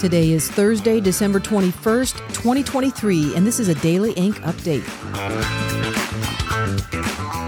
Today is Thursday, December 21st, 2023, and this is a Daily Ink update.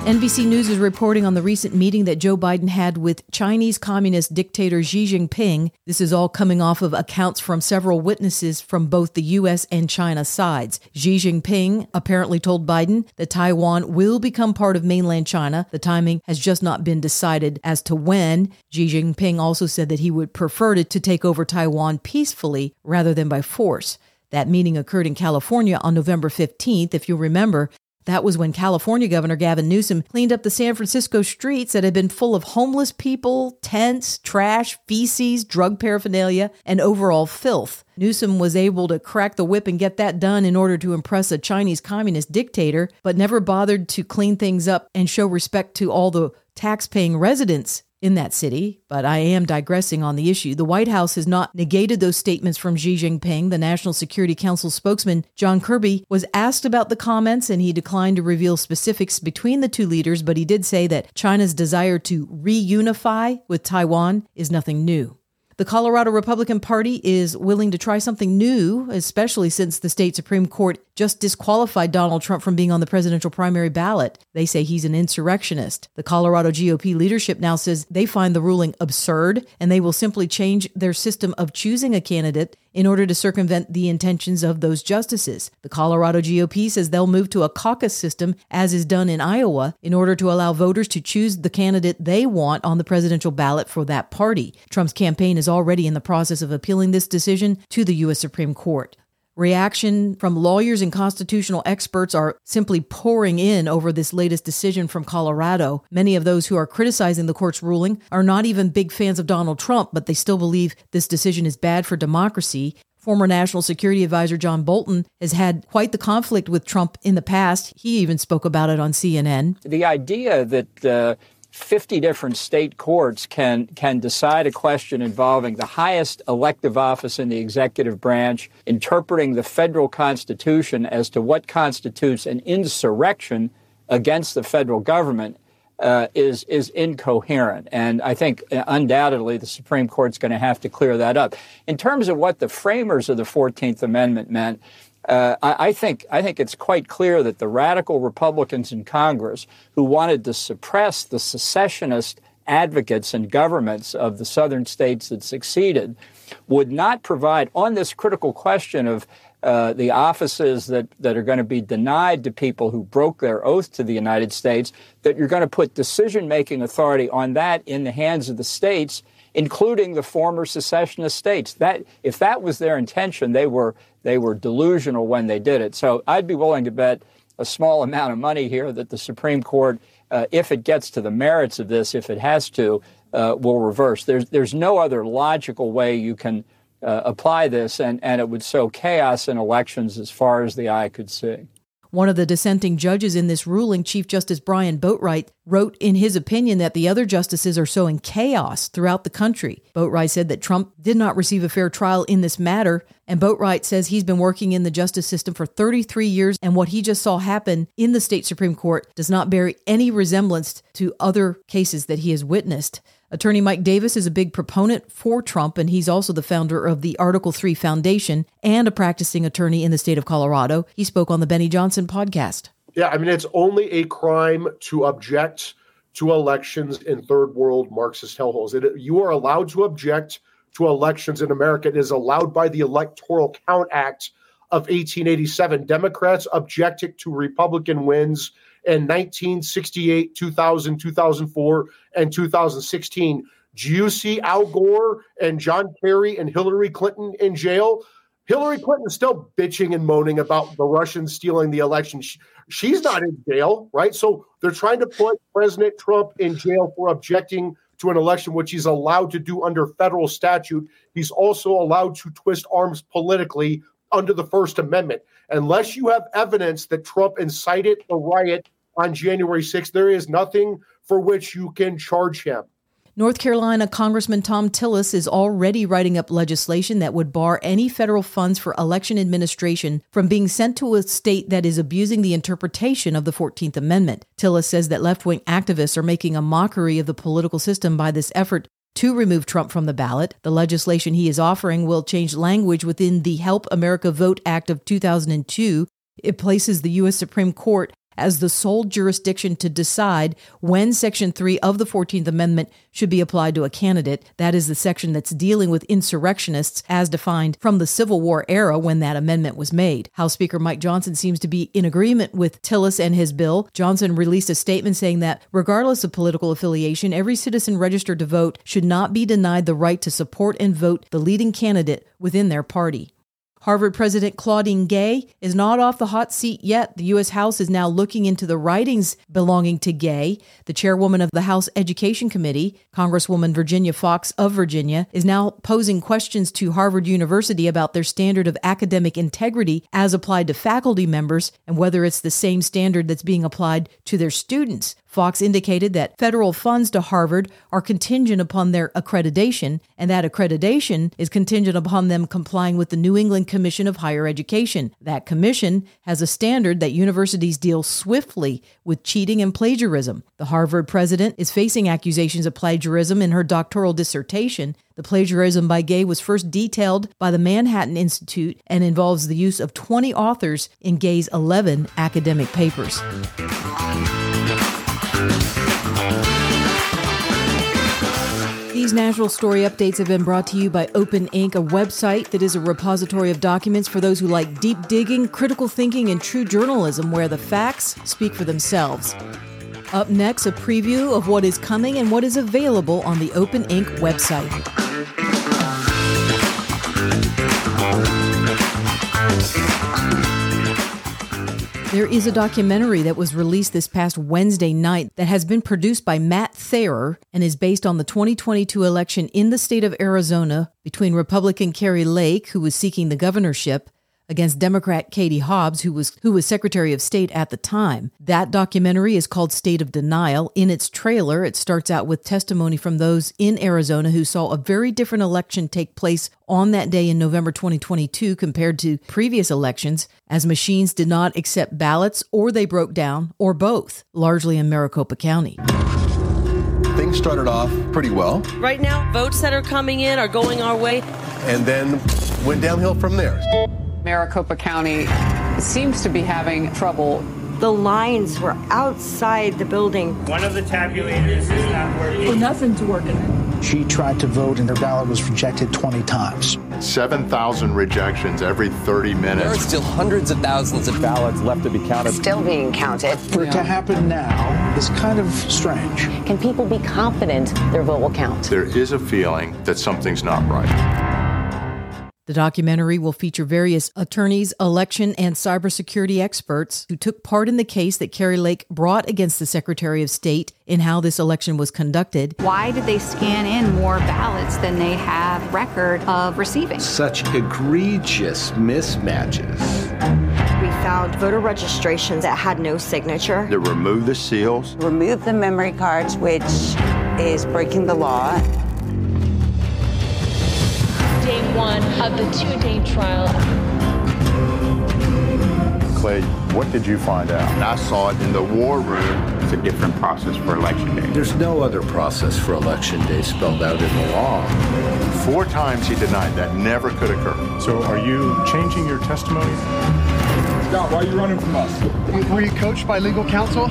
NBC News is reporting on the recent meeting that Joe Biden had with Chinese Communist dictator Xi Jinping. This is all coming off of accounts from several witnesses from both the U.S. and China sides. Xi Jinping apparently told Biden that Taiwan will become part of mainland China. The timing has just not been decided as to when. Xi Jinping also said that he would prefer to, to take over Taiwan peacefully rather than by force. That meeting occurred in California on November 15th. If you remember, that was when California Governor Gavin Newsom cleaned up the San Francisco streets that had been full of homeless people, tents, trash, feces, drug paraphernalia, and overall filth. Newsom was able to crack the whip and get that done in order to impress a Chinese communist dictator, but never bothered to clean things up and show respect to all the tax paying residents in that city, but I am digressing on the issue. The White House has not negated those statements from Xi Jinping. The National Security Council spokesman, John Kirby, was asked about the comments and he declined to reveal specifics between the two leaders, but he did say that China's desire to reunify with Taiwan is nothing new. The Colorado Republican Party is willing to try something new, especially since the state Supreme Court just disqualified Donald Trump from being on the presidential primary ballot. They say he's an insurrectionist. The Colorado GOP leadership now says they find the ruling absurd and they will simply change their system of choosing a candidate in order to circumvent the intentions of those justices. The Colorado GOP says they'll move to a caucus system, as is done in Iowa, in order to allow voters to choose the candidate they want on the presidential ballot for that party. Trump's campaign is already in the process of appealing this decision to the U.S. Supreme Court. Reaction from lawyers and constitutional experts are simply pouring in over this latest decision from Colorado. Many of those who are criticizing the court's ruling are not even big fans of Donald Trump, but they still believe this decision is bad for democracy. Former National Security Advisor John Bolton has had quite the conflict with Trump in the past. He even spoke about it on CNN. The idea that uh 50 different state courts can can decide a question involving the highest elective office in the executive branch, interpreting the federal constitution as to what constitutes an insurrection against the federal government. Uh, is is incoherent, and I think uh, undoubtedly the Supreme Court's going to have to clear that up. In terms of what the framers of the Fourteenth Amendment meant, uh, I, I, think I think it's quite clear that the radical Republicans in Congress who wanted to suppress the secessionist advocates and governments of the southern states that succeeded would not provide on this critical question of uh, the offices that, that are going to be denied to people who broke their oath to the United States, that you're going to put decision making authority on that in the hands of the states including the former secessionist states. That if that was their intention, they were they were delusional when they did it. So I'd be willing to bet a small amount of money here that the Supreme Court, uh, if it gets to the merits of this, if it has to, uh, will reverse. There's there's no other logical way you can uh, apply this, and and it would sow chaos in elections as far as the eye could see. One of the dissenting judges in this ruling, Chief Justice Brian Boatwright, wrote in his opinion that the other justices are sowing chaos throughout the country. Boatwright said that Trump did not receive a fair trial in this matter, and Boatwright says he's been working in the justice system for 33 years, and what he just saw happen in the state Supreme Court does not bear any resemblance to other cases that he has witnessed. Attorney Mike Davis is a big proponent for Trump, and he's also the founder of the Article 3 Foundation and a practicing attorney in the state of Colorado. He spoke on the Benny Johnson podcast. Yeah, I mean, it's only a crime to object to elections in third world Marxist hellholes. It, you are allowed to object to elections in America. It is allowed by the Electoral Count Act of 1887. Democrats objected to Republican wins in 1968, 2000, 2004, and 2016. Do you see Al Gore and John Kerry and Hillary Clinton in jail? Hillary Clinton is still bitching and moaning about the Russians stealing the election. She, she's not in jail, right? So they're trying to put President Trump in jail for objecting to an election, which he's allowed to do under federal statute. He's also allowed to twist arms politically under the First Amendment. Unless you have evidence that Trump incited a riot on January 6th, there is nothing for which you can charge him. North Carolina Congressman Thom Tillis is already writing up legislation that would bar any federal funds for election administration from being sent to a state that is abusing the interpretation of the 14th Amendment. Tillis says that left wing activists are making a mockery of the political system by this effort to remove Trump from the ballot. The legislation he is offering will change language within the Help America Vote Act of 2002. It places the U.S. Supreme Court as the sole jurisdiction to decide when Section 3 of the 14th Amendment should be applied to a candidate. That is the section that's dealing with insurrectionists as defined from the Civil War era when that amendment was made. House Speaker Mike Johnson seems to be in agreement with Tillis and his bill. Johnson released a statement saying that regardless of political affiliation, every citizen registered to vote should not be denied the right to support and vote the leading candidate within their party. Harvard President Claudine Gay is not off the hot seat yet. The U.S. House is now looking into the writings belonging to Gay. The chairwoman of the House Education Committee, Congresswoman Virginia Foxx of Virginia, is now posing questions to Harvard University about their standard of academic integrity as applied to faculty members and whether it's the same standard that's being applied to their students. Foxx indicated that federal funds to Harvard are contingent upon their accreditation, and that accreditation is contingent upon them complying with the New England Commission of Higher Education. That commission has a standard that universities deal swiftly with cheating and plagiarism. The Harvard president is facing accusations of plagiarism in her doctoral dissertation. The plagiarism by Gay was first detailed by the Manhattan Institute and involves the use of 20 authors in Gay's 11 academic papers. These national story updates have been brought to you by Open Ink, a website that is a repository of documents for those who like deep digging, critical thinking, and true journalism where the facts speak for themselves. Up next, a preview of what is coming and what is available on the Open Ink website. There is a documentary that was released this past Wednesday night that has been produced by Matt Thayer and is based on the 2022 election in the state of Arizona between Republican Kari Lake, who was seeking the governorship, against Democrat Katie Hobbs, who was who was Secretary of State at the time. That documentary is called State of Denial. In its trailer, it starts out with testimony from those in Arizona who saw a very different election take place on that day in November 2022 compared to previous elections, as machines did not accept ballots or they broke down, or both, largely in Maricopa County. Things started off pretty well. Right now, votes that are coming in are going our way. And then went downhill from there. Maricopa County seems to be having trouble. The lines were outside the building. One of the tabulators is not working. Well, nothing's working. She tried to vote and her ballot was rejected 20 times. 7,000 rejections every 30 minutes. There are still hundreds of thousands of ballots left to be counted. Still being counted. For it to happen now is kind of strange. Can people be confident their vote will count? There is a feeling that something's not right. The documentary will feature various attorneys, election, and cybersecurity experts who took part in the case that Kari Lake brought against the Secretary of State in how this election was conducted. Why did they scan in more ballots than they have record of receiving? Such egregious mismatches. We found voter registrations that had no signature. To remove the seals. Remove the memory cards, which is breaking the law day one of the two-day trial. Clay, what did you find out? I saw it in the war room. It's a different process for election day. There's no other process for election day spelled out in the law. Four times he denied that never could occur. So are you changing your testimony? Scott, why are you running from us? Were you coached by legal counsel?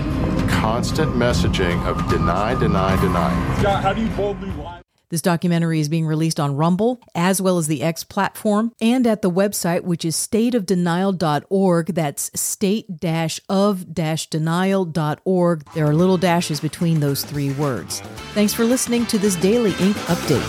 Constant messaging of deny, deny, deny. Scott, how do you boldly lie? This documentary is being released on Rumble, as well as the X platform, and at the website, which is stateofdenial.org. That's state of denial.org. There are little dashes between those three words. Thanks for listening to this Daily Ink update.